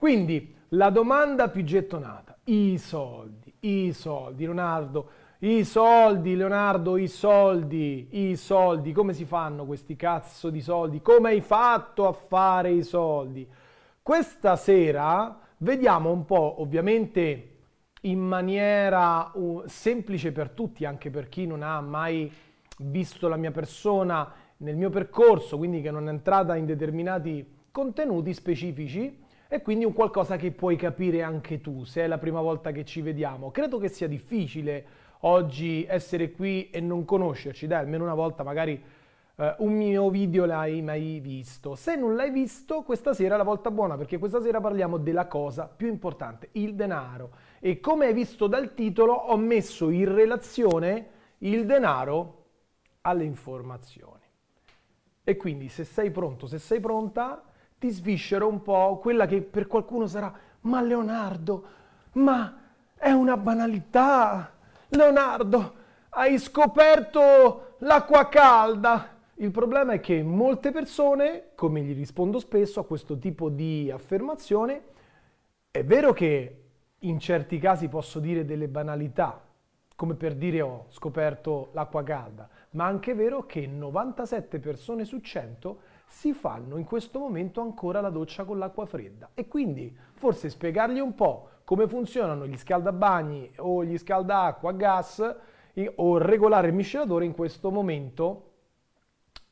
Quindi la domanda più gettonata, i soldi, i soldi, Leonardo, i soldi, Leonardo, i soldi, i soldi, come si fanno questi cazzo di soldi? Come hai fatto a fare i soldi? Questa sera vediamo un po', ovviamente in maniera uh, semplice per tutti, anche per chi non ha mai visto la mia persona nel mio percorso, quindi che non è entrata in determinati contenuti specifici e quindi un qualcosa che puoi capire anche tu se è la prima volta che ci vediamo. Credo che sia difficile oggi essere qui e non conoscerci, dai, almeno una volta magari eh, un mio video l'hai mai visto. Se non l'hai visto, questa sera è la volta buona perché questa sera parliamo della cosa più importante, il denaro. E come hai visto dal titolo, ho messo in relazione il denaro alle informazioni. E quindi se sei pronto, se sei pronta, ti sviscero un po' quella che per qualcuno sarà, ma Leonardo, ma è una banalità, Leonardo, hai scoperto l'acqua calda. Il problema è che molte persone, come gli rispondo spesso a questo tipo di affermazione, è vero che in certi casi posso dire delle banalità, come per dire ho scoperto l'acqua calda, ma anche è vero che 97 persone su 100 si fanno in questo momento ancora la doccia con l'acqua fredda e quindi forse spiegargli un po' come funzionano gli scaldabagni o gli scaldacqua a gas o regolare il miscelatore in questo momento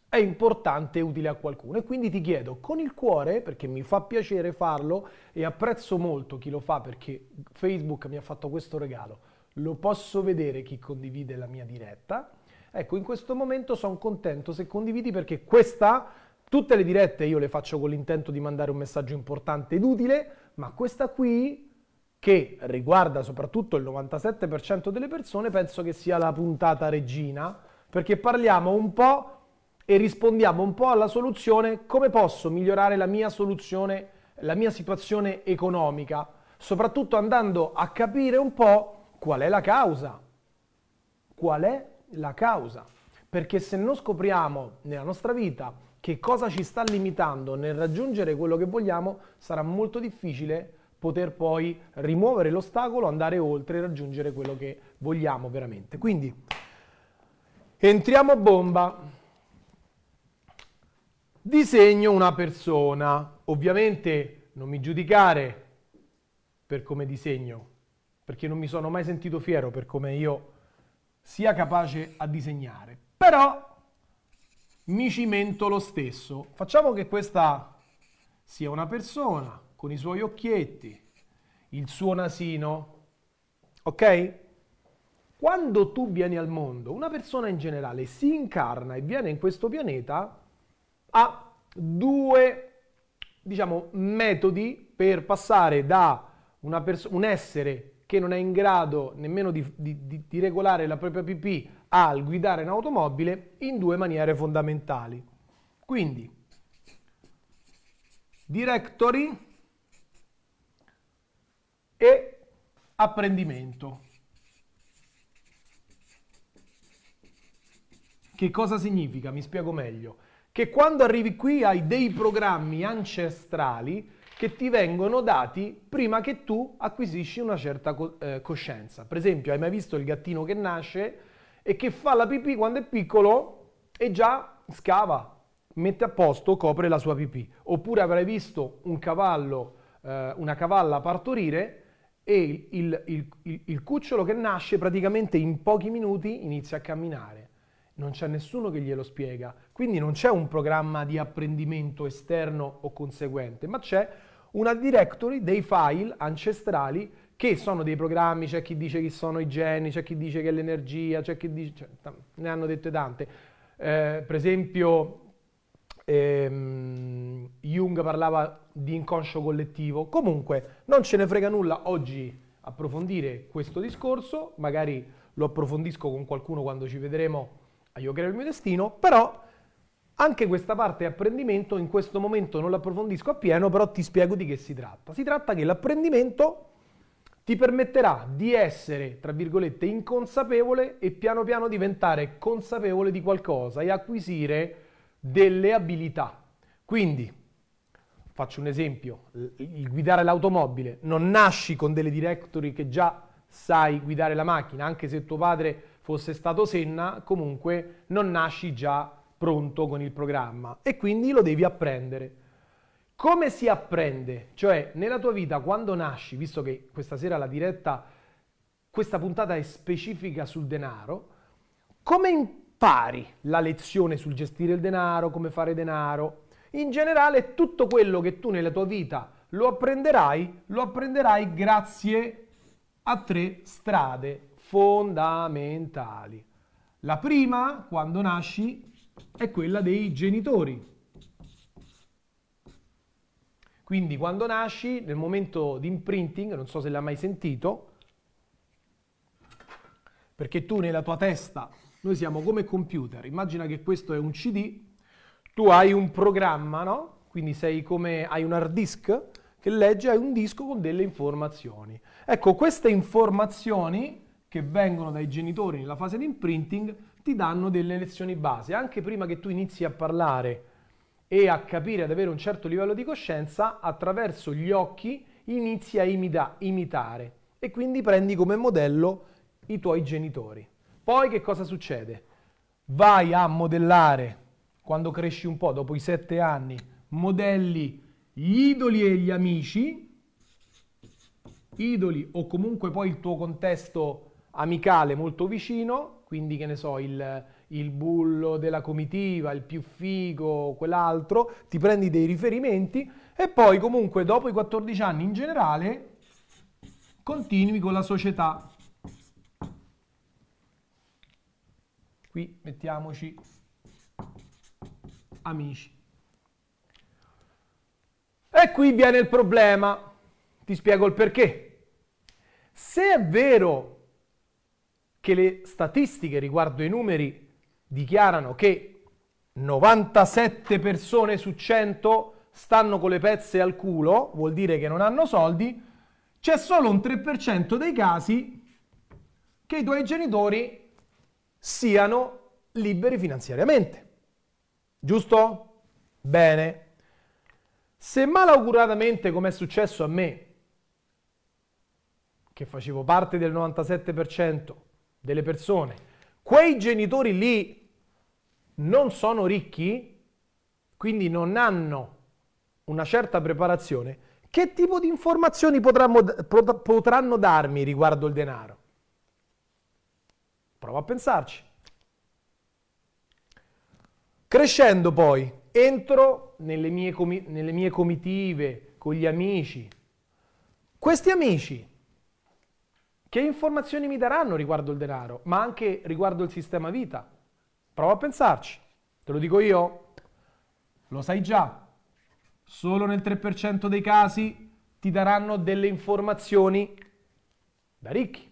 è importante e utile a qualcuno. E quindi ti chiedo con il cuore, perché mi fa piacere farlo e apprezzo molto chi lo fa perché Facebook mi ha fatto questo regalo, lo posso vedere chi condivide la mia diretta. Ecco, in questo momento sono contento se condividi perché questa, tutte le dirette io le faccio con l'intento di mandare un messaggio importante ed utile, ma questa qui che riguarda soprattutto il 97% delle persone, penso che sia la puntata regina, perché parliamo un po' e rispondiamo un po' alla soluzione come posso migliorare la mia soluzione, la mia situazione economica, soprattutto andando a capire un po' qual è la causa. Qual è la causa? Perché se non scopriamo nella nostra vita che cosa ci sta limitando nel raggiungere quello che vogliamo, sarà molto difficile poter poi rimuovere l'ostacolo, andare oltre e raggiungere quello che vogliamo veramente. Quindi entriamo a bomba. Disegno una persona. Ovviamente non mi giudicare per come disegno, perché non mi sono mai sentito fiero per come io sia capace a disegnare. Però mi cimento lo stesso. Facciamo che questa sia una persona con i suoi occhietti, il suo nasino. Ok? Quando tu vieni al mondo, una persona in generale si incarna e viene in questo pianeta, ha due, diciamo, metodi per passare da pers- un essere che non è in grado nemmeno di, di, di regolare la propria Al guidare un'automobile in due maniere fondamentali. Quindi, directory e apprendimento. Che cosa significa? Mi spiego meglio. Che quando arrivi qui hai dei programmi ancestrali che ti vengono dati prima che tu acquisisci una certa eh, coscienza. Per esempio, hai mai visto il gattino che nasce e che fa la pipì quando è piccolo e già scava, mette a posto, copre la sua pipì. Oppure avrai visto un cavallo, eh, una cavalla partorire e il, il, il, il cucciolo che nasce praticamente in pochi minuti inizia a camminare. Non c'è nessuno che glielo spiega, quindi non c'è un programma di apprendimento esterno o conseguente, ma c'è una directory dei file ancestrali che sono dei programmi, c'è chi dice che sono i geni, c'è chi dice che è l'energia, c'è chi dice, cioè, ne hanno dette tante. Eh, per esempio, ehm, Jung parlava di inconscio collettivo. Comunque, non ce ne frega nulla oggi approfondire questo discorso, magari lo approfondisco con qualcuno quando ci vedremo a Io creo il mio destino, però anche questa parte apprendimento in questo momento non l'approfondisco appieno, però ti spiego di che si tratta. Si tratta che l'apprendimento ti permetterà di essere, tra virgolette, inconsapevole e piano piano diventare consapevole di qualcosa e acquisire delle abilità. Quindi, faccio un esempio, il guidare l'automobile, non nasci con delle directory che già sai guidare la macchina, anche se tuo padre fosse stato Senna, comunque non nasci già pronto con il programma e quindi lo devi apprendere. Come si apprende? Cioè, nella tua vita, quando nasci, visto che questa sera la diretta, questa puntata è specifica sul denaro, come impari la lezione sul gestire il denaro, come fare denaro? In generale, tutto quello che tu nella tua vita lo apprenderai, lo apprenderai grazie a tre strade fondamentali. La prima, quando nasci, è quella dei genitori. Quindi quando nasci, nel momento di imprinting, non so se l'hai mai sentito, perché tu nella tua testa, noi siamo come computer, immagina che questo è un CD, tu hai un programma, no? Quindi sei come, hai un hard disk che legge, hai un disco con delle informazioni. Ecco, queste informazioni che vengono dai genitori nella fase di imprinting ti danno delle lezioni base. Anche prima che tu inizi a parlare e a capire, ad avere un certo livello di coscienza, attraverso gli occhi inizi a imita- imitare e quindi prendi come modello i tuoi genitori. Poi che cosa succede? Vai a modellare, quando cresci un po', dopo i sette anni, modelli gli idoli e gli amici, idoli o comunque poi il tuo contesto amicale molto vicino, quindi che ne so, il, il bullo della comitiva, il più figo, quell'altro, ti prendi dei riferimenti e poi comunque dopo i 14 anni in generale continui con la società. Qui mettiamoci amici. E qui viene il problema. Ti spiego il perché. Se è vero che le statistiche riguardo i numeri dichiarano che 97 persone su 100 stanno con le pezze al culo, vuol dire che non hanno soldi, c'è solo un 3% dei casi che i tuoi genitori siano liberi finanziariamente. Giusto? Bene. Se malauguratamente, come è successo a me, che facevo parte del 97% delle persone, quei genitori lì non sono ricchi, quindi non hanno una certa preparazione, che tipo di informazioni potranno, potranno darmi riguardo il denaro? Prova a pensarci. Crescendo poi, entro nelle mie, comi- nelle mie comitive con gli amici. Questi amici che informazioni mi daranno riguardo il denaro, ma anche riguardo il sistema vita? Prova a pensarci. Te lo dico io? Lo sai già. Solo nel 3% dei casi ti daranno delle informazioni da ricchi.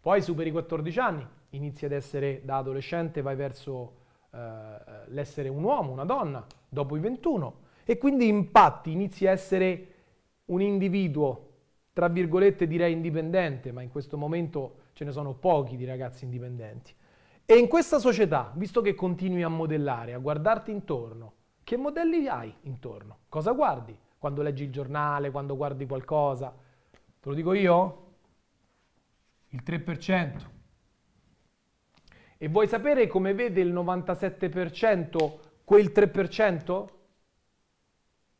Poi superi i 14 anni, inizi ad essere da adolescente, vai verso eh, l'essere un uomo, una donna, dopo i 21 e quindi impatti, inizi a essere un individuo, tra virgolette direi indipendente, ma in questo momento ce ne sono pochi di ragazzi indipendenti. E in questa società, visto che continui a modellare, a guardarti intorno, che modelli hai intorno? Cosa guardi quando leggi il giornale, quando guardi qualcosa? Te lo dico io? Il 3%. E vuoi sapere come vede il 97% quel 3%?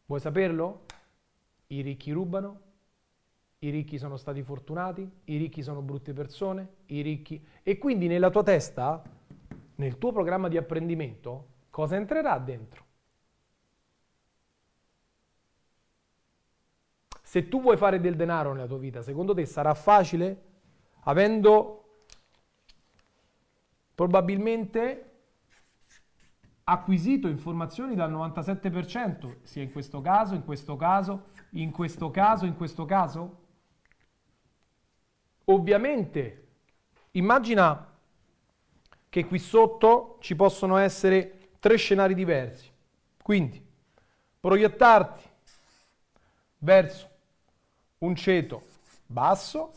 Vuoi saperlo? I ricchi rubano, i ricchi sono stati fortunati, i ricchi sono brutte persone, i ricchi... E quindi nella tua testa, nel tuo programma di apprendimento, cosa entrerà dentro? Se tu vuoi fare del denaro nella tua vita, secondo te sarà facile avendo probabilmente acquisito informazioni dal 97%, sia in questo caso, in questo caso, in questo caso, in questo caso? Ovviamente, immagina che qui sotto ci possono essere tre scenari diversi. Quindi, proiettarti verso un ceto basso,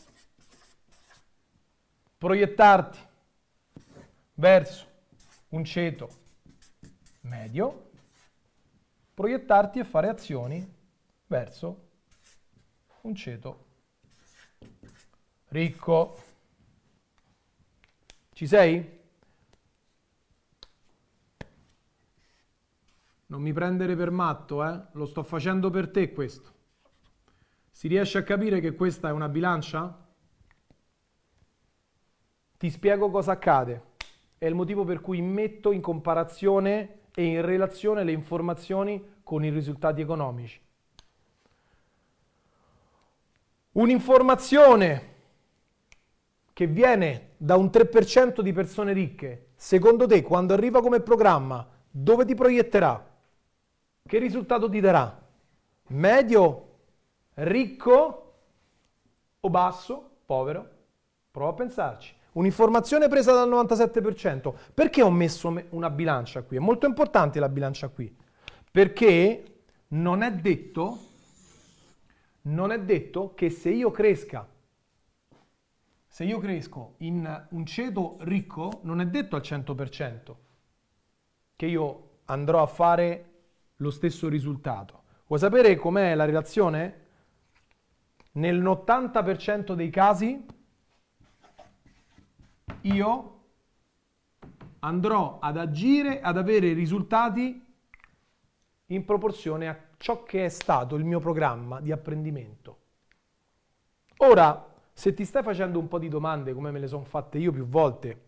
proiettarti verso un ceto medio proiettarti e fare azioni verso un ceto ricco. Ci sei? Non mi prendere per matto, eh? Lo sto facendo per te questo. Si riesce a capire che questa è una bilancia? Ti spiego cosa accade. È il motivo per cui metto in comparazione e in relazione le informazioni con i risultati economici. Un'informazione che viene da un 3% di persone ricche, secondo te quando arriva come programma, dove ti proietterà? Che risultato ti darà? Medio, ricco o basso, povero? Prova a pensarci. Un'informazione presa dal 97%. Perché ho messo una bilancia qui? È molto importante la bilancia qui. Perché non è detto, non è detto che se io cresca, se io cresco in un ceto ricco, non è detto al 100% che io andrò a fare lo stesso risultato. Vuoi sapere com'è la relazione? Nel 80% dei casi io andrò ad agire, ad avere risultati in proporzione a ciò che è stato il mio programma di apprendimento. Ora, se ti stai facendo un po' di domande come me le sono fatte io più volte,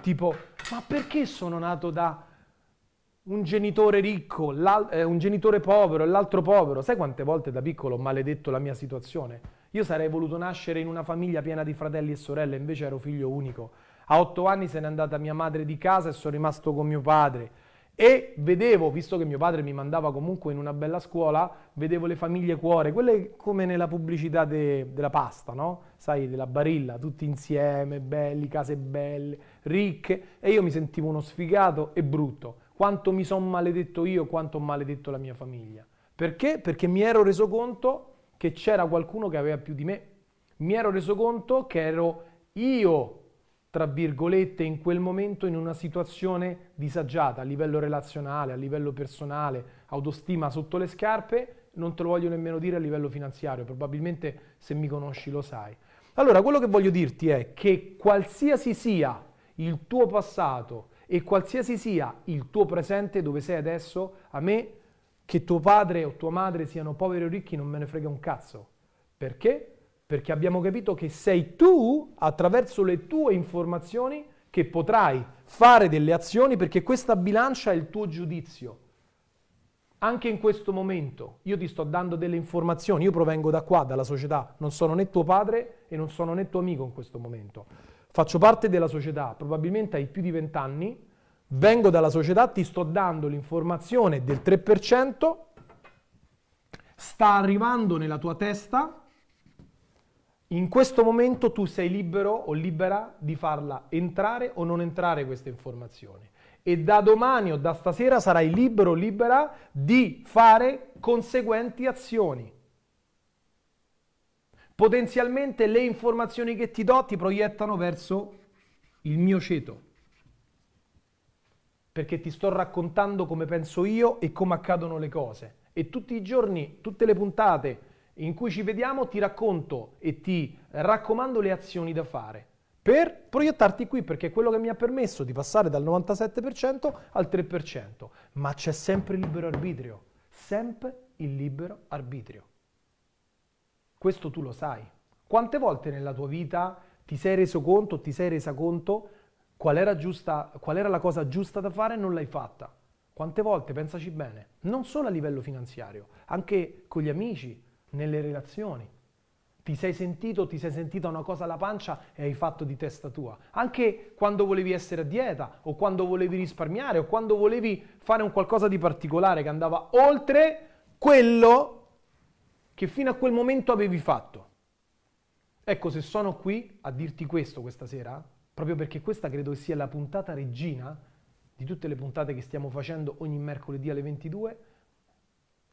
tipo, ma perché sono nato da un genitore ricco, eh, un genitore povero e l'altro povero. Sai quante volte da piccolo ho maledetto la mia situazione? Io sarei voluto nascere in una famiglia piena di fratelli e sorelle, invece ero figlio unico. A otto anni se n'è andata mia madre di casa e sono rimasto con mio padre. E vedevo, visto che mio padre mi mandava comunque in una bella scuola, vedevo le famiglie cuore, quelle come nella pubblicità de, della pasta, no? Sai, della barilla, tutti insieme, belli, case belle, ricche, e io mi sentivo uno sfigato e brutto quanto mi sono maledetto io, quanto ho maledetto la mia famiglia. Perché? Perché mi ero reso conto che c'era qualcuno che aveva più di me. Mi ero reso conto che ero io, tra virgolette, in quel momento in una situazione disagiata a livello relazionale, a livello personale, autostima sotto le scarpe, non te lo voglio nemmeno dire a livello finanziario, probabilmente se mi conosci lo sai. Allora, quello che voglio dirti è che qualsiasi sia il tuo passato, e qualsiasi sia il tuo presente dove sei adesso, a me che tuo padre o tua madre siano poveri o ricchi non me ne frega un cazzo. Perché? Perché abbiamo capito che sei tu, attraverso le tue informazioni, che potrai fare delle azioni perché questa bilancia è il tuo giudizio. Anche in questo momento io ti sto dando delle informazioni, io provengo da qua, dalla società, non sono né tuo padre e non sono né tuo amico in questo momento faccio parte della società, probabilmente hai più di 20 anni, vengo dalla società, ti sto dando l'informazione del 3%, sta arrivando nella tua testa, in questo momento tu sei libero o libera di farla entrare o non entrare questa informazione. E da domani o da stasera sarai libero o libera di fare conseguenti azioni. Potenzialmente le informazioni che ti do ti proiettano verso il mio ceto. Perché ti sto raccontando come penso io e come accadono le cose. E tutti i giorni, tutte le puntate in cui ci vediamo, ti racconto e ti raccomando le azioni da fare per proiettarti qui, perché è quello che mi ha permesso di passare dal 97% al 3%. Ma c'è sempre il libero arbitrio, sempre il libero arbitrio. Questo tu lo sai. Quante volte nella tua vita ti sei reso conto, ti sei resa conto qual era, giusta, qual era la cosa giusta da fare e non l'hai fatta? Quante volte, pensaci bene, non solo a livello finanziario, anche con gli amici, nelle relazioni. Ti sei sentito, ti sei sentita una cosa alla pancia e hai fatto di testa tua. Anche quando volevi essere a dieta o quando volevi risparmiare o quando volevi fare un qualcosa di particolare che andava oltre quello che fino a quel momento avevi fatto. Ecco, se sono qui a dirti questo questa sera, proprio perché questa credo sia la puntata regina di tutte le puntate che stiamo facendo ogni mercoledì alle 22,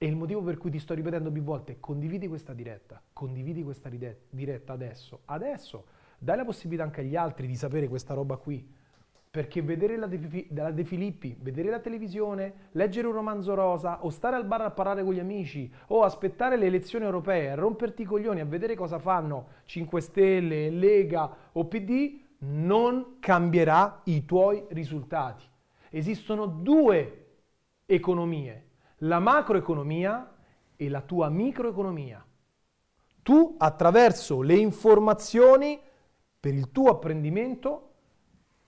e il motivo per cui ti sto ripetendo più volte, condividi questa diretta, condividi questa diretta adesso, adesso, dai la possibilità anche agli altri di sapere questa roba qui, Perché vedere la De, Filippi, vedere la televisione, leggere un romanzo rosa o stare al bar a parlare con gli amici o aspettare le elezioni europee, romperti i coglioni, a vedere cosa fanno 5 Stelle, Lega o PD, non cambierà i tuoi risultati. Esistono due economie, la macroeconomia e la tua microeconomia. Tu attraverso le informazioni per il tuo apprendimento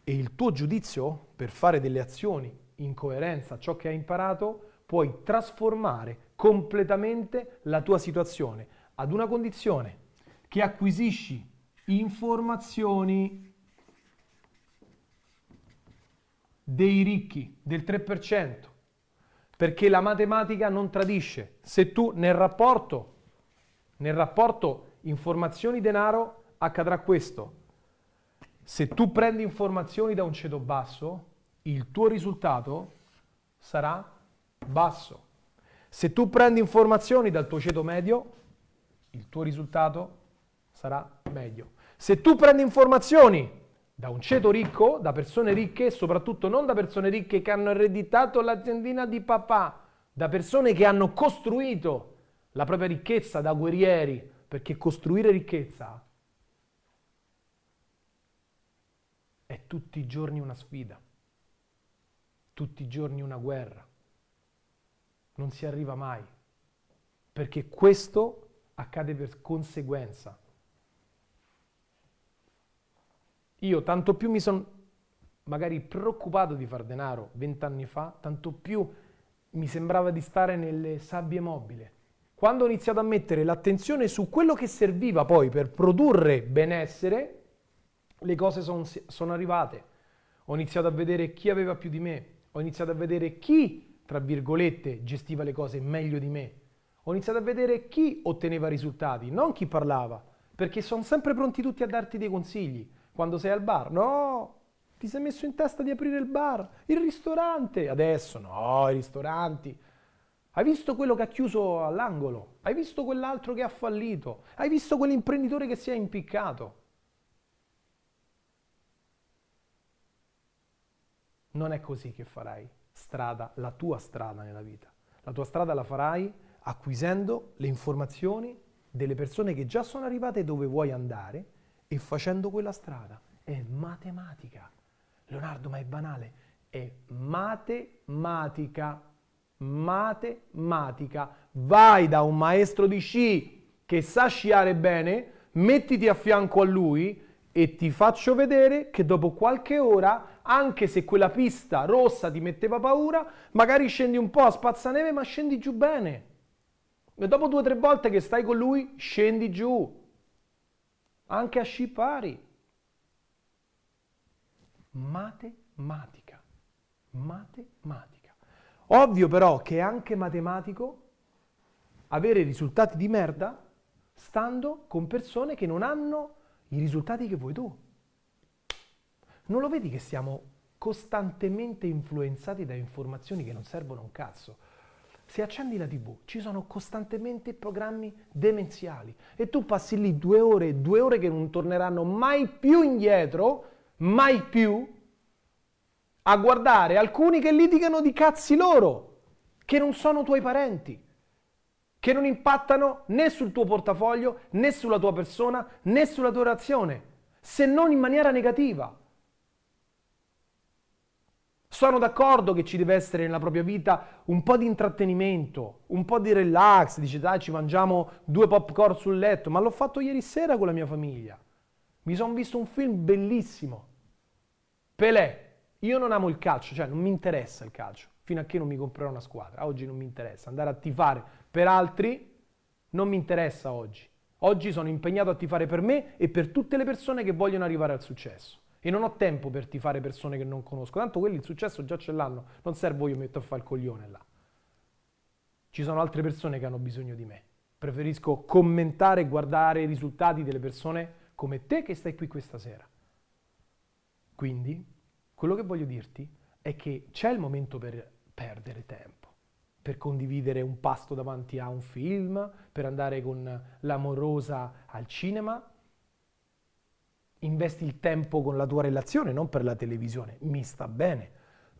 e il tuo giudizio per fare delle azioni in coerenza a ciò che hai imparato, puoi trasformare completamente la tua situazione ad una condizione che acquisisci informazioni dei ricchi del 3%, perché la matematica non tradisce. Se tu nel rapporto, nel rapporto informazioni-denaro accadrà questo, se tu prendi informazioni da un ceto basso, il tuo risultato sarà basso. Se tu prendi informazioni dal tuo ceto medio, il tuo risultato sarà medio. Se tu prendi informazioni da un ceto ricco, da persone ricche, soprattutto non da persone ricche che hanno ereditato l'aziendina di papà, da persone che hanno costruito la propria ricchezza da guerrieri, perché costruire ricchezza è tutti i giorni una sfida, tutti i giorni una guerra. Non si arriva mai, perché questo accade per conseguenza. Io tanto più mi sono magari preoccupato di far denaro vent'anni fa, tanto più mi sembrava di stare nelle sabbie mobili. Quando ho iniziato a mettere l'attenzione su quello che serviva poi per produrre benessere, le cose son, sono arrivate. Ho iniziato a vedere chi aveva più di me, ho iniziato a vedere chi, tra virgolette, gestiva le cose meglio di me. Ho iniziato a vedere chi otteneva risultati, non chi parlava, perché sono sempre pronti tutti a darti dei consigli. Quando sei al bar, no, ti sei messo in testa di aprire il bar, il ristorante, adesso no, i ristoranti. Hai visto quello che ha chiuso all'angolo? Hai visto quell'altro che ha fallito? Hai visto quell'imprenditore che si è impiccato? Non è così che farai strada, la tua strada nella vita. La tua strada la farai acquisendo le informazioni delle persone che già sono arrivate dove vuoi andare e facendo quella strada. È matematica. Leonardo, ma è banale. È matematica. Matematica. Vai da un maestro di sci che sa sciare bene, mettiti a fianco a lui e ti faccio vedere che dopo qualche ora, anche se quella pista rossa ti metteva paura, magari scendi un po' a spazzaneve ma scendi giù bene. E dopo due o tre volte che stai con lui, scendi giù. Anche a sci pari. Matematica. Matematica. Ovvio però che è anche matematico avere risultati di merda stando con persone che non hanno i risultati che vuoi tu. Non lo vedi che siamo costantemente influenzati da informazioni che non servono un cazzo? Se accendi la tv ci sono costantemente programmi demenziali e tu passi lì due ore, due ore che non torneranno mai più indietro, mai più, a guardare alcuni che litigano di cazzi loro, che non sono tuoi parenti che non impattano né sul tuo portafoglio, né sulla tua persona, né sulla tua reazione, se non in maniera negativa. Sono d'accordo che ci deve essere nella propria vita un po' di intrattenimento, un po' di relax, dice dai ci mangiamo due popcorn sul letto, ma l'ho fatto ieri sera con la mia famiglia. Mi sono visto un film bellissimo. Pelé, io non amo il calcio, cioè non mi interessa il calcio, fino a che non mi comprerò una squadra. Oggi non mi interessa andare a tifare per altri non mi interessa oggi. Oggi sono impegnato a tifare per me e per tutte le persone che vogliono arrivare al successo. E non ho tempo per tifare persone che non conosco. Tanto quelli il successo già ce l'hanno. Non servo io metto a fare il coglione là. Ci sono altre persone che hanno bisogno di me. Preferisco commentare e guardare i risultati delle persone come te che stai qui questa sera. Quindi, quello che voglio dirti è che c'è il momento per perdere tempo per condividere un pasto davanti a un film, per andare con l'amorosa al cinema. Investi il tempo con la tua relazione, non per la televisione, mi sta bene.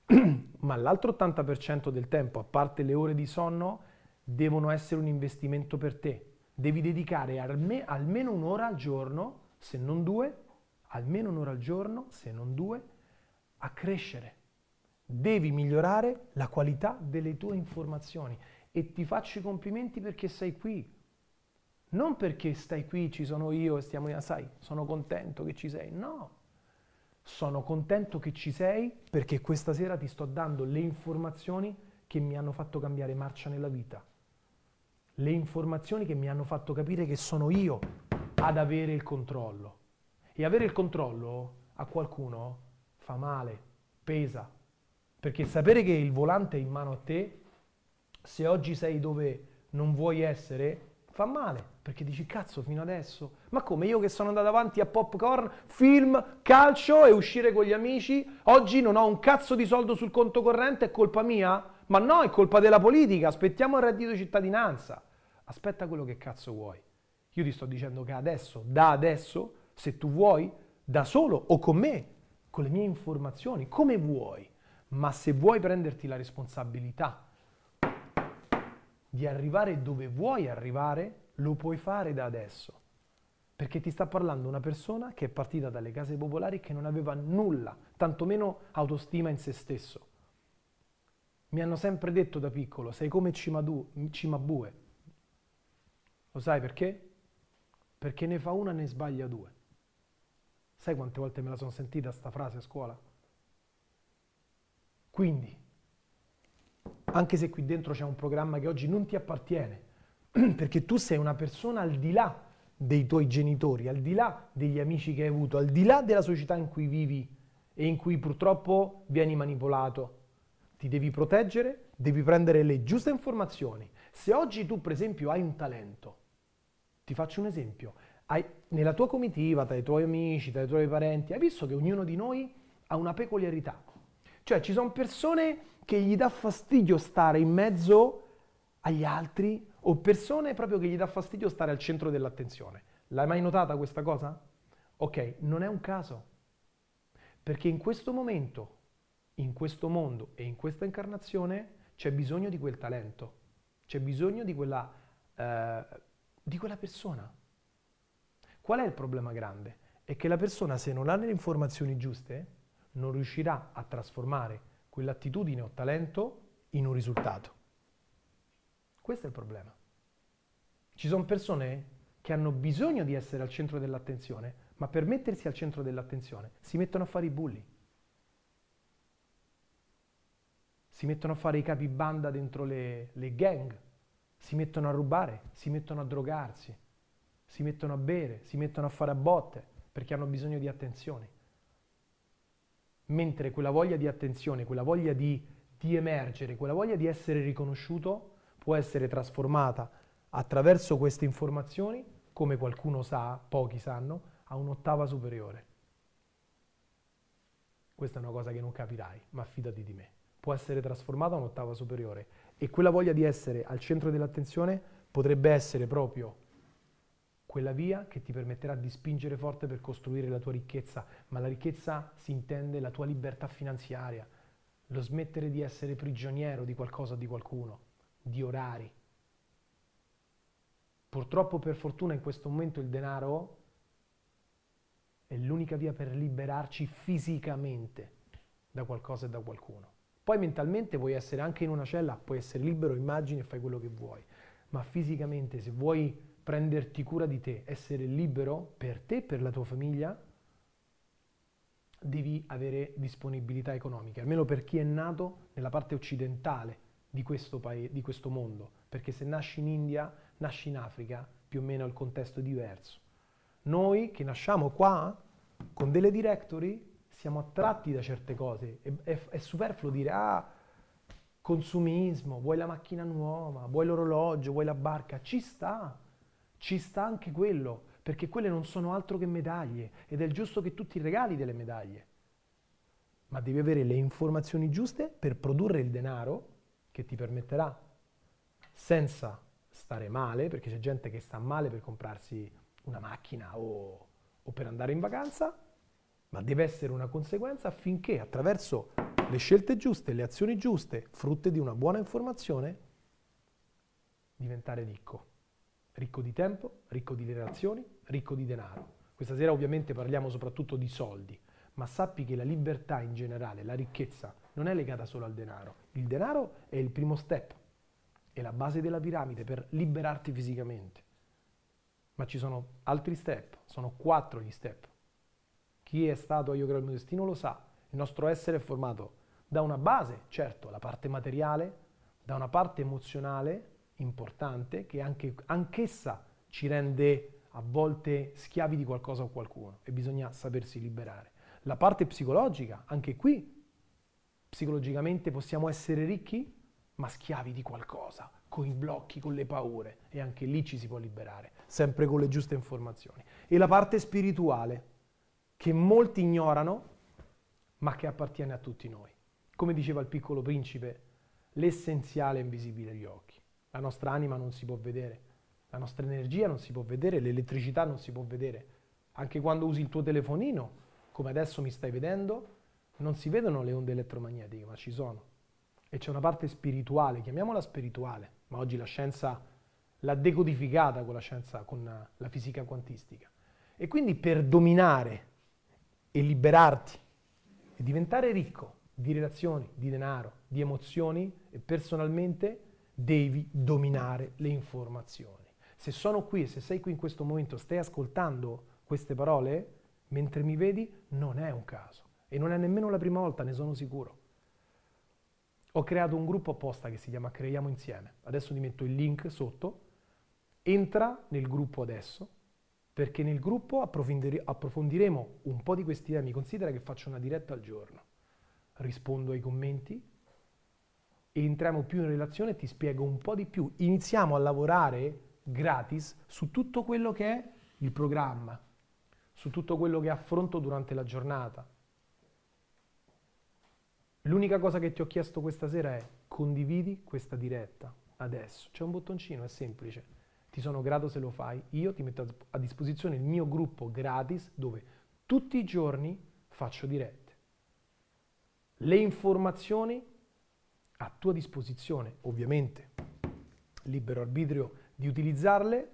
Ma l'altro 80% del tempo, a parte le ore di sonno, devono essere un investimento per te. Devi dedicare alme- almeno un'ora al giorno, se non due, almeno un'ora al giorno, se non due, a crescere. Devi migliorare la qualità delle tue informazioni e ti faccio i complimenti perché sei qui. Non perché stai qui, ci sono io e stiamo, sai, sono contento che ci sei. No, sono contento che ci sei perché questa sera ti sto dando le informazioni che mi hanno fatto cambiare marcia nella vita. Le informazioni che mi hanno fatto capire che sono io ad avere il controllo. E avere il controllo a qualcuno fa male, pesa. Perché sapere che il volante è in mano a te, se oggi sei dove non vuoi essere, fa male, perché dici cazzo fino adesso, ma come io che sono andato avanti a popcorn, film, calcio e uscire con gli amici, oggi non ho un cazzo di soldo sul conto corrente, è colpa mia? Ma no, è colpa della politica, aspettiamo il reddito di cittadinanza. Aspetta quello che cazzo vuoi. Io ti sto dicendo che adesso, da adesso, se tu vuoi, da solo o con me, con le mie informazioni, come vuoi, ma se vuoi prenderti la responsabilità di arrivare dove vuoi arrivare, lo puoi fare da adesso. Perché ti sta parlando una persona che è partita dalle case popolari che non aveva nulla, tantomeno autostima in se stesso. Mi hanno sempre detto da piccolo, sei come Cimadu, Cimabue. Lo sai perché? Perché ne fa una e ne sbaglia due. Sai quante volte me la sono sentita sta frase a scuola? Quindi, anche se qui dentro c'è un programma che oggi non ti appartiene, perché tu sei una persona al di là dei tuoi genitori, al di là degli amici che hai avuto, al di là della società in cui vivi e in cui purtroppo vieni manipolato. Ti devi proteggere, devi prendere le giuste informazioni. Se oggi tu, per esempio, hai un talento, ti faccio un esempio, hai, nella tua comitiva, tra i tuoi amici, tra i tuoi parenti, hai visto che ognuno di noi ha una peculiarità. Cioè ci sono persone che gli dà fastidio stare in mezzo agli altri o persone proprio che gli dà fastidio stare al centro dell'attenzione. L'hai mai notata questa cosa? Ok, non è un caso. Perché in questo momento, in questo mondo e in questa incarnazione c'è bisogno di quel talento, c'è bisogno di quella, eh, di quella persona. Qual è il problema grande? È che la persona se non ha le informazioni giuste non riuscirà a trasformare quell'attitudine o talento in un risultato. Questo è il problema. Ci sono persone che hanno bisogno di essere al centro dell'attenzione, ma per mettersi al centro dell'attenzione si mettono a fare i bulli. Si mettono a fare i capi banda dentro le, le gang, si mettono a rubare, si mettono a drogarsi, si mettono a bere, si mettono a fare a botte perché hanno bisogno di attenzione mentre quella voglia di attenzione, quella voglia di, di emergere, quella voglia di essere riconosciuto può essere trasformata attraverso queste informazioni, come qualcuno sa, pochi sanno, a un'ottava superiore. Questa è una cosa che non capirai, ma fidati di me. Può essere trasformata a un'ottava superiore e quella voglia di essere al centro dell'attenzione potrebbe essere proprio quella via che ti permetterà di spingere forte per costruire la tua ricchezza, ma la ricchezza si intende la tua libertà finanziaria, lo smettere di essere prigioniero di qualcosa o di qualcuno, di orari. Purtroppo per fortuna in questo momento il denaro è l'unica via per liberarci fisicamente da qualcosa e da qualcuno. Poi mentalmente puoi essere anche in una cella, puoi essere libero, immagini e fai quello che vuoi, ma fisicamente se vuoi prenderti cura di te, essere libero per te per la tua famiglia, devi avere disponibilità economiche, almeno per chi è nato nella parte occidentale di questo, paese, di questo mondo, perché se nasci in India, nasci in Africa, più o meno il contesto è diverso. Noi che nasciamo qua, con delle directory, siamo attratti da certe cose. È, è, è superfluo dire, ah, consumismo, vuoi la macchina nuova, vuoi l'orologio, vuoi la barca, ci sta. Ci sta anche quello, perché quelle non sono altro che medaglie ed è giusto che tu ti regali delle medaglie. Ma devi avere le informazioni giuste per produrre il denaro che ti permetterà, senza stare male, perché c'è gente che sta male per comprarsi una macchina o, o per andare in vacanza, ma deve essere una conseguenza affinché attraverso le scelte giuste, le azioni giuste, frutte di una buona informazione, diventare ricco. Ricco di tempo, ricco di relazioni, ricco di denaro. Questa sera ovviamente parliamo soprattutto di soldi, ma sappi che la libertà in generale, la ricchezza, non è legata solo al denaro. Il denaro è il primo step, è la base della piramide per liberarti fisicamente. Ma ci sono altri step, sono quattro gli step. Chi è stato Io creo il mio destino lo sa. Il nostro essere è formato da una base, certo, la parte materiale, da una parte emozionale importante che anche, anch'essa ci rende a volte schiavi di qualcosa o qualcuno e bisogna sapersi liberare. La parte psicologica, anche qui psicologicamente possiamo essere ricchi ma schiavi di qualcosa, con i blocchi, con le paure e anche lì ci si può liberare, sempre con le giuste informazioni. E la parte spirituale, che molti ignorano, ma che appartiene a tutti noi. Come diceva il piccolo principe, l'essenziale è invisibile agli occhi. La nostra anima non si può vedere, la nostra energia non si può vedere, l'elettricità non si può vedere. Anche quando usi il tuo telefonino, come adesso mi stai vedendo, non si vedono le onde elettromagnetiche, ma ci sono e c'è una parte spirituale, chiamiamola spirituale, ma oggi la scienza l'ha decodificata con la scienza, con la fisica quantistica. E quindi per dominare e liberarti e diventare ricco di relazioni, di denaro, di emozioni e personalmente devi dominare le informazioni. Se sono qui e se sei qui in questo momento, stai ascoltando queste parole, mentre mi vedi, non è un caso. E non è nemmeno la prima volta, ne sono sicuro. Ho creato un gruppo apposta che si chiama Creiamo Insieme. Adesso ti metto il link sotto. Entra nel gruppo adesso, perché nel gruppo approfondire, approfondiremo un po' di questi temi. Considera che faccio una diretta al giorno. Rispondo ai commenti entriamo più in relazione e ti spiego un po' di più. Iniziamo a lavorare gratis su tutto quello che è il programma, su tutto quello che affronto durante la giornata, L'unica cosa che ti ho chiesto questa sera è condividi questa diretta adesso. C'è un bottoncino, è semplice. Ti sono grato se lo fai. Io ti metto a disposizione il mio gruppo gratis dove tutti i giorni faccio dirette. Le informazioni a tua disposizione, ovviamente, libero arbitrio di utilizzarle,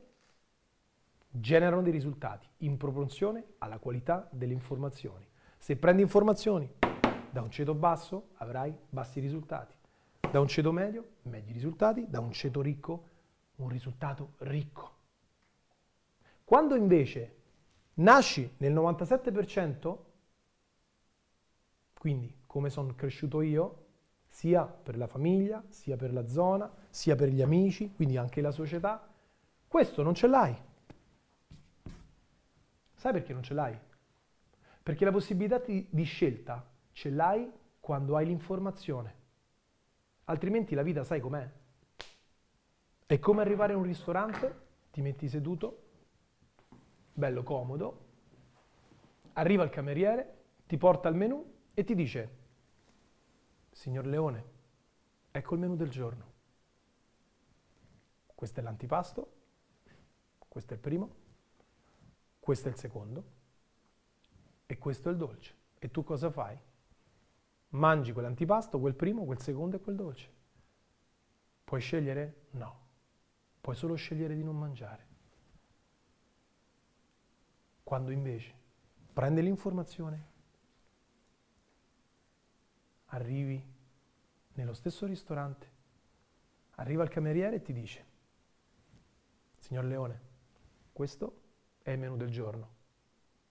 generano dei risultati in proporzione alla qualità delle informazioni. Se prendi informazioni da un ceto basso avrai bassi risultati, da un ceto medio medi risultati, da un ceto ricco un risultato ricco. Quando invece nasci nel 97%, quindi come sono cresciuto io, sia per la famiglia, sia per la zona, sia per gli amici, quindi anche la società, questo non ce l'hai. Sai perché non ce l'hai? Perché la possibilità di, scelta ce l'hai quando hai l'informazione. Altrimenti la vita sai com'è. È come arrivare a un ristorante, ti metti seduto, bello comodo, arriva il cameriere, ti porta il menù e ti dice, signor Leone, ecco il menù del giorno. Questo è l'antipasto, questo è il primo, questo è il secondo e questo è il dolce. E tu cosa fai? Mangi quell'antipasto, quel primo, quel secondo e quel dolce. Puoi scegliere? No. Puoi solo scegliere di non mangiare. Quando invece prendi l'informazione, arrivi nello stesso ristorante, arriva il cameriere e ti dice, signor Leone, questo è il menù del giorno,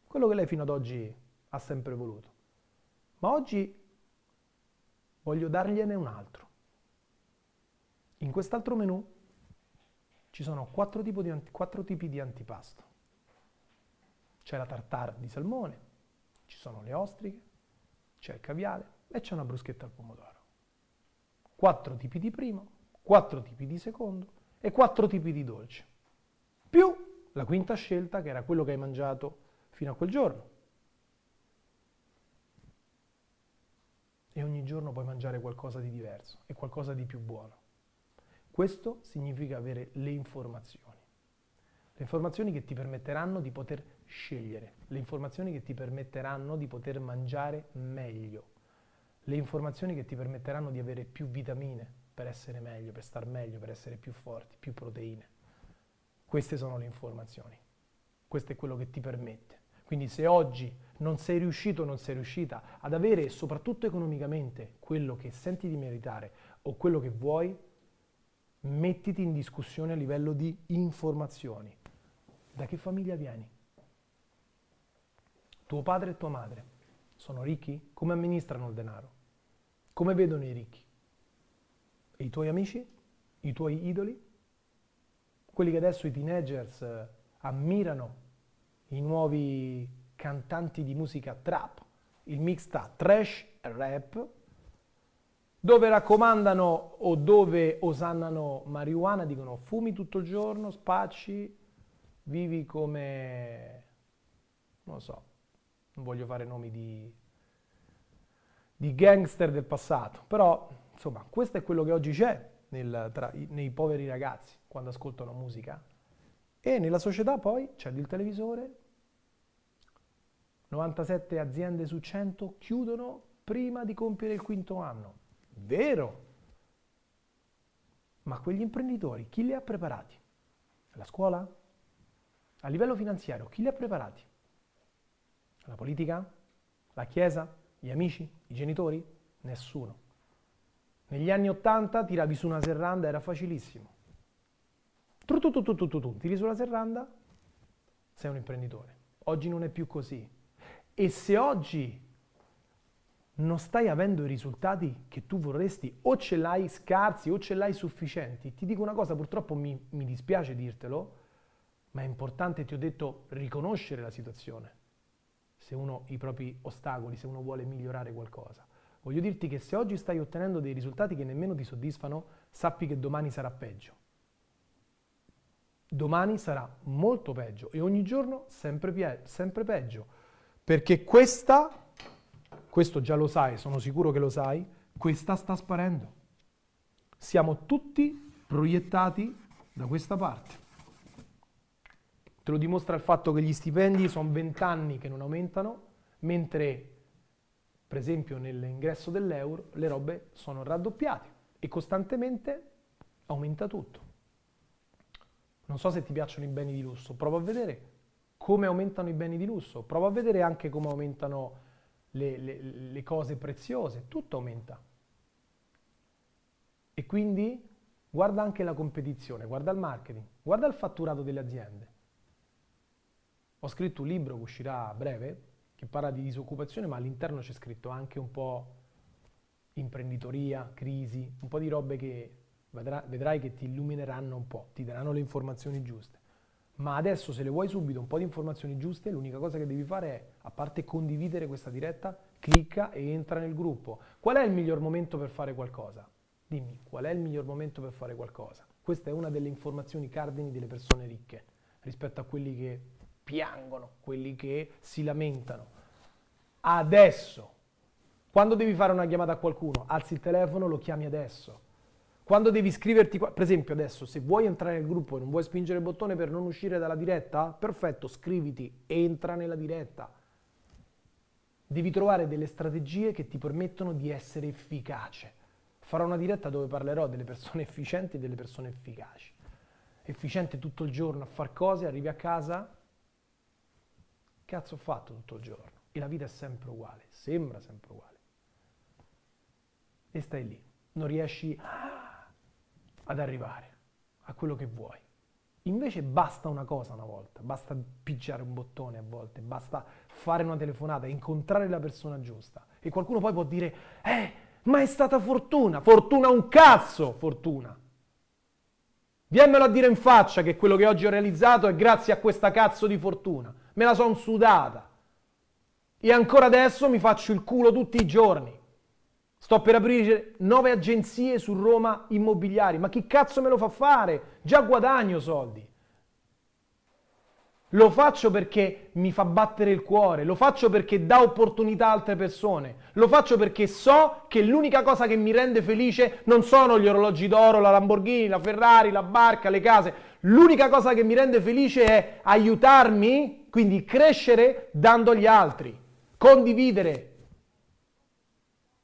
quello che lei fino ad oggi ha sempre voluto. Ma oggi voglio dargliene un altro. In quest'altro menù ci sono quattro, tipi di, quattro tipi di antipasto. C'è la tartare di salmone, ci sono le ostriche, c'è il caviale e c'è una bruschetta al pomodoro. Quattro tipi di primo, quattro tipi di secondo e quattro tipi di dolce. Più la quinta scelta che era quello che hai mangiato fino a quel giorno. e ogni giorno puoi mangiare qualcosa di diverso e qualcosa di più buono. Questo significa avere le informazioni. le informazioni che ti permetteranno di poter scegliere, le informazioni che ti permetteranno di poter mangiare meglio, le informazioni che ti permetteranno di avere più vitamine per essere meglio, per star meglio, per essere più forti, più proteine. Queste sono le informazioni. Questo è quello che ti permette. Quindi se oggi non sei riuscito o non sei riuscita ad avere, soprattutto economicamente, quello che senti di meritare o quello che vuoi, mettiti in discussione a livello di informazioni. Da che famiglia vieni? Tuo padre e tua madre sono ricchi? Come amministrano il denaro? Come vedono i ricchi? E i tuoi amici? I tuoi idoli? Quelli che adesso i teenagers eh, ammirano, i nuovi cantanti di musica trap, il mix tra trash e rap, dove raccomandano o dove osannano marijuana, dicono fumi tutto il giorno, spacci, vivi come, non lo so, non voglio fare nomi di, di gangster del passato, però insomma questo è quello che oggi c'è nel, tra, nei poveri ragazzi quando ascoltano musica e nella società poi c'è il televisore, 97 aziende su 100 chiudono prima di compiere il quinto anno. Vero? Ma quegli imprenditori chi li ha preparati? La scuola? A livello finanziario, chi li ha preparati? La politica? La Chiesa? Gli amici? I genitori? Nessuno. Negli anni Ottanta tiravi su una serranda, era facilissimo. Tu, tu, tu, tu, tu, tu, tu, tiri sulla serranda, sei un imprenditore. Oggi non è più così. E se oggi non stai avendo i risultati che tu vorresti, o ce l'hai scarsi o ce l'hai sufficienti, ti dico una cosa, purtroppo mi, mi dispiace dirtelo, ma è importante, ti ho detto, riconoscere la situazione. Se uno i propri ostacoli, se uno vuole migliorare qualcosa. Voglio dirti che se oggi stai ottenendo dei risultati che nemmeno ti soddisfano, sappi che domani sarà peggio. Domani sarà molto peggio e ogni giorno sempre, pie- sempre peggio. Perché questa, questo già lo sai, sono sicuro che lo sai, questa sta sparendo. Siamo tutti proiettati da questa parte. Te lo dimostra il fatto che gli stipendi sono 20 anni che non aumentano, mentre per esempio nell'ingresso dell'euro le robe sono raddoppiate e costantemente aumenta tutto. Non so se ti piacciono i beni di lusso, prova a vedere come aumentano i beni di lusso, prova a vedere anche come aumentano le, le, le cose preziose, tutto aumenta. E quindi guarda anche la competizione, guarda il marketing, guarda il fatturato delle aziende. Ho scritto un libro che uscirà a breve che parla di disoccupazione, ma all'interno c'è scritto anche un po' imprenditoria, crisi, un po' di robe che vedrai che ti illumineranno un po', ti daranno le informazioni giuste. Ma adesso se le vuoi subito un po' di informazioni giuste, l'unica cosa che devi fare è, a parte condividere questa diretta, clicca e entra nel gruppo. Qual è il miglior momento per fare qualcosa? Dimmi, qual è il miglior momento per fare qualcosa? Questa è una delle informazioni cardini delle persone ricche rispetto a quelli che piangono, quelli che si lamentano. Adesso, quando devi fare una chiamata a qualcuno, alzi il telefono, lo chiami adesso. Quando devi iscriverti, per esempio adesso, se vuoi entrare nel gruppo e non vuoi spingere il bottone per non uscire dalla diretta, perfetto, scriviti, entra nella diretta. Devi trovare delle strategie che ti permettono di essere efficace. Farò una diretta dove parlerò delle persone efficienti e delle persone efficaci. Efficiente tutto il giorno a far cose, arrivi a casa, cazzo ho fatto tutto il giorno? E la vita è sempre uguale, sembra sempre uguale. E stai lì, non riesci ad arrivare a quello che vuoi. Invece basta una cosa una volta, basta picciare un bottone a volte, basta fare una telefonata, incontrare la persona giusta. E qualcuno poi può dire, eh, ma è stata fortuna, fortuna un cazzo, fortuna. Diemmelo a dire in faccia che quello che oggi ho realizzato è grazie a questa cazzo di fortuna. Me la son sudata. E ancora adesso mi faccio il culo tutti i giorni. Sto per aprire nove agenzie su Roma immobiliari. Ma chi cazzo me lo fa fare? Già guadagno soldi. Lo faccio perché mi fa battere il cuore, lo faccio perché dà opportunità a altre persone, lo faccio perché so che l'unica cosa che mi rende felice non sono gli orologi d'oro, la Lamborghini, la Ferrari, la barca, le case. L'unica cosa che mi rende felice è aiutarmi, quindi crescere dando agli altri, condividere.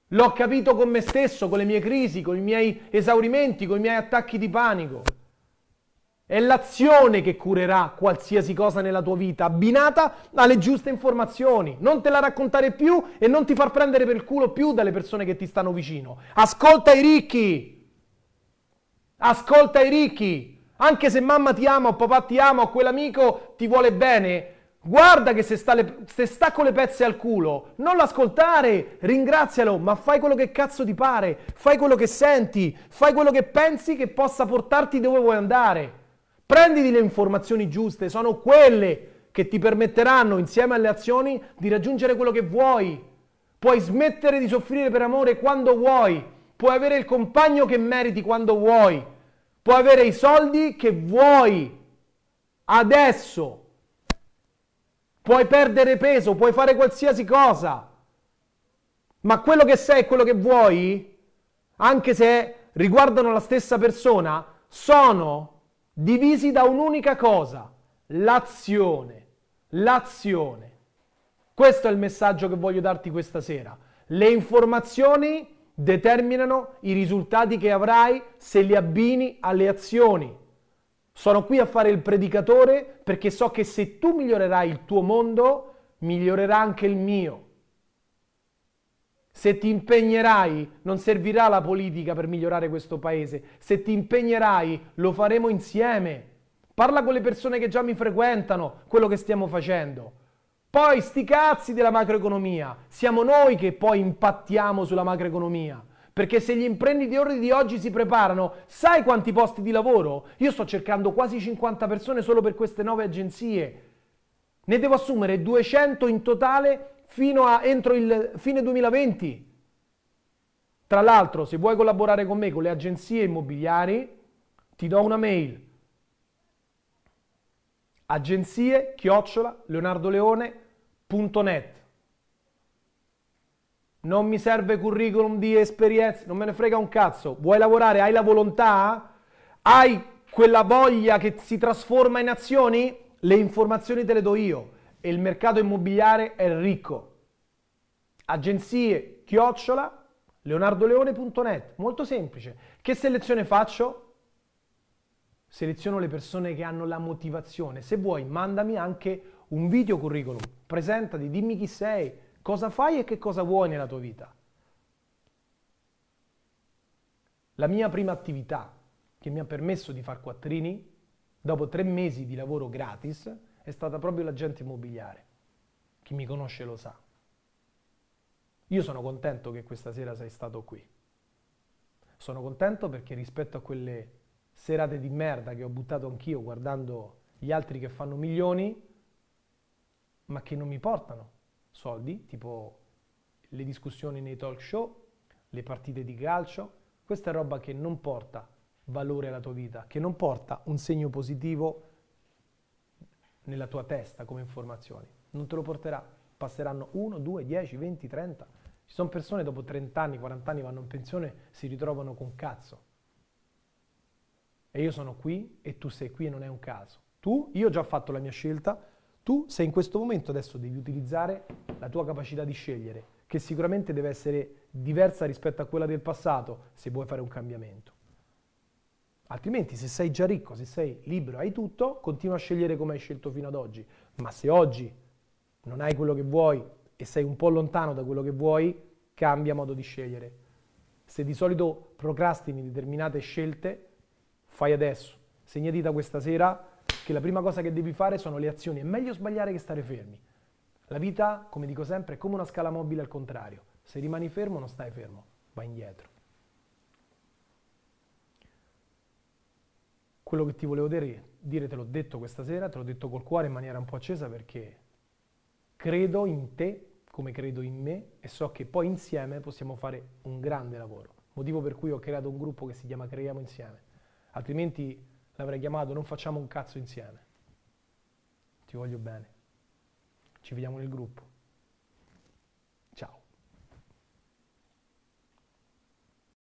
L'ho capito con me stesso, con le mie crisi, con i miei esaurimenti, con i miei attacchi di panico. È l'azione che curerà qualsiasi cosa nella tua vita, abbinata alle giuste informazioni. Non te la raccontare più e non ti far prendere per culo più dalle persone che ti stanno vicino. Ascolta i ricchi. Ascolta i ricchi. Anche se mamma ti ama o papà ti ama o quell'amico ti vuole bene, guarda che se sta, le, se sta con le pezze al culo, non l'ascoltare, ringrazialo, ma fai quello che cazzo ti pare, fai quello che senti, fai quello che pensi che possa portarti dove vuoi andare. Prenditi le informazioni giuste, sono quelle che ti permetteranno, insieme alle azioni, di raggiungere quello che vuoi. Puoi smettere di soffrire per amore quando vuoi. Puoi avere il compagno che meriti quando vuoi. Puoi avere i soldi che vuoi. Adesso. Puoi perdere peso, puoi fare qualsiasi cosa. Ma quello che sei e quello che vuoi, anche se riguardano la stessa persona, sono divisi da un'unica cosa, l'azione. L'azione. Questo è il messaggio che voglio darti questa sera. Le informazioni determinano i risultati che avrai se li abbini alle azioni. Sono qui a fare il predicatore perché so che se tu migliorerai il tuo mondo, migliorerà anche il mio. Se ti impegnerai, non servirà la politica per migliorare questo paese. Se ti impegnerai, lo faremo insieme. Parla con le persone che già mi frequentano, quello che stiamo facendo. Poi sti cazzi della macroeconomia. Siamo noi che poi impattiamo sulla macroeconomia. Perché se gli imprenditori di oggi si preparano, sai quanti posti di lavoro? Io sto cercando quasi 50 persone solo per queste nove agenzie. Ne devo assumere 200 in totale fino a entro il fine 2020. Tra l'altro, se vuoi collaborare con me con le agenzie immobiliari, ti do una mail. Agenzie chiocciola leonardoleone.net Non mi serve curriculum di esperienze, non me ne frega un cazzo. Vuoi lavorare? Hai la volontà? Hai quella voglia che si trasforma in azioni? Le informazioni te le do io e il mercato immobiliare è ricco. Agenzie chiocciola leonardoleone.net, molto semplice. Che selezione faccio? Seleziono le persone che hanno la motivazione. Se vuoi, mandami anche un video curriculum, presentati, dimmi chi sei, cosa fai e che cosa vuoi nella tua vita. La mia prima attività che mi ha permesso di far quattrini, dopo tre mesi di lavoro gratis, è stata proprio l'agente immobiliare. Chi mi conosce lo sa. Io sono contento che questa sera sei stato qui. Sono contento perché rispetto a quelle serate di merda che ho buttato anch'io guardando gli altri che fanno milioni, ma che non mi portano soldi, tipo le discussioni nei talk show, le partite di calcio, questa è roba che non porta valore alla tua vita, che non porta un segno positivo nella tua testa come informazioni. Non te lo porterà. Passeranno 1, 2, 10, 20, 30. Ci sono persone dopo 30 anni, 40 anni vanno in pensione, si ritrovano con cazzo. E io sono qui e tu sei qui e non è un caso. Tu, io ho già fatto la mia scelta, tu sei in questo momento adesso devi utilizzare la tua capacità di scegliere, che sicuramente deve essere diversa rispetto a quella del passato se vuoi fare un cambiamento. Altrimenti se sei già ricco, se sei libero, hai tutto, continua a scegliere come hai scelto fino ad oggi. Ma se oggi non hai quello che vuoi e sei un po' lontano da quello che vuoi, cambia modo di scegliere. Se di solito procrastini determinate scelte, fai adesso. Segnati da questa sera che la prima cosa che devi fare sono le azioni. È meglio sbagliare che stare fermi. La vita, come dico sempre, è come una scala mobile al contrario. Se rimani fermo non stai fermo, vai indietro. quello che ti volevo dire, dire te l'ho detto questa sera, te l'ho detto col cuore in maniera un po' accesa perché credo in te come credo in me e so che poi insieme possiamo fare un grande lavoro. Motivo per cui ho creato un gruppo che si chiama Creiamo Insieme. Altrimenti l'avrei chiamato Non facciamo un cazzo insieme. Ti voglio bene. Ci vediamo nel gruppo.